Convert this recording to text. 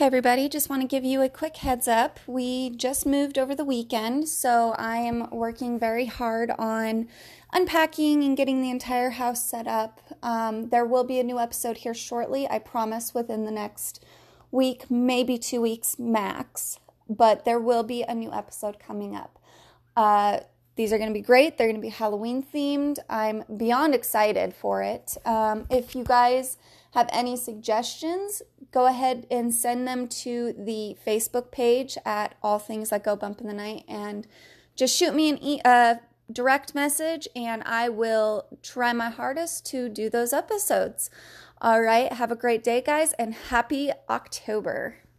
Hey, everybody, just want to give you a quick heads up. We just moved over the weekend, so I am working very hard on unpacking and getting the entire house set up. Um, there will be a new episode here shortly, I promise, within the next week, maybe two weeks max, but there will be a new episode coming up. Uh, these are going to be great. They're going to be Halloween themed. I'm beyond excited for it. Um, if you guys have any suggestions, go ahead and send them to the Facebook page at All Things That Go Bump in the Night and just shoot me an e- direct message and I will try my hardest to do those episodes. All right, have a great day, guys, and happy October.